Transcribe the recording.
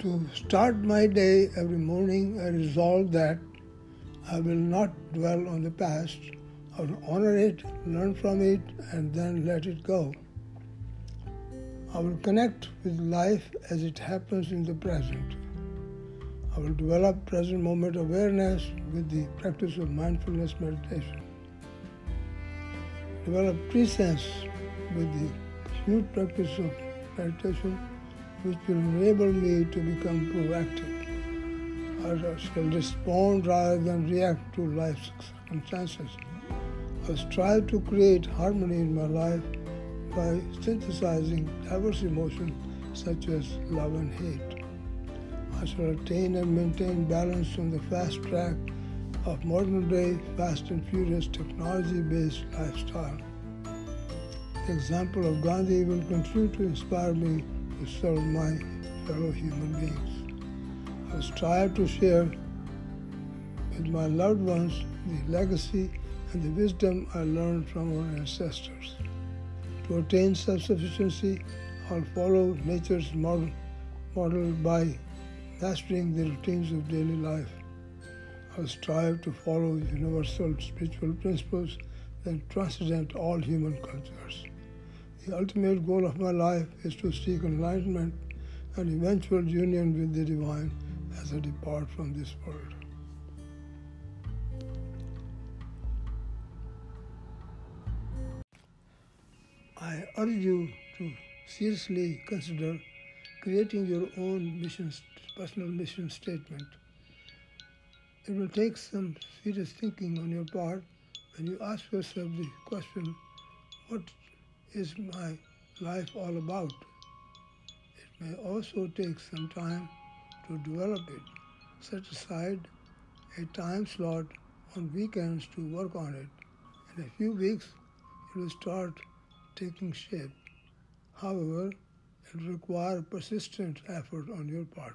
To start my day every morning, I resolve that I will not dwell on the past. I will honor it, learn from it, and then let it go. I will connect with life as it happens in the present. I will develop present moment awareness with the practice of mindfulness meditation. Develop presence with the pursuit practice of meditation which will enable me to become proactive. I shall respond rather than react to life's circumstances. I strive to create harmony in my life by synthesizing diverse emotions such as love and hate. I shall attain and maintain balance on the fast track of modern day, fast and furious technology based lifestyle. The example of Gandhi will continue to inspire me to serve my fellow human beings. I strive to share with my loved ones the legacy and the wisdom I learned from our ancestors. To attain self sufficiency, I'll follow nature's model, model by mastering the routines of daily life. I'll strive to follow universal spiritual principles that transcend all human cultures. The ultimate goal of my life is to seek enlightenment and eventual union with the divine as I depart from this world. I urge you to seriously consider creating your own mission, personal mission statement. It will take some serious thinking on your part when you ask yourself the question, what is my life all about? It may also take some time to develop it. Set aside a time slot on weekends to work on it. In a few weeks, it will start taking shape. However, it will require persistent effort on your part.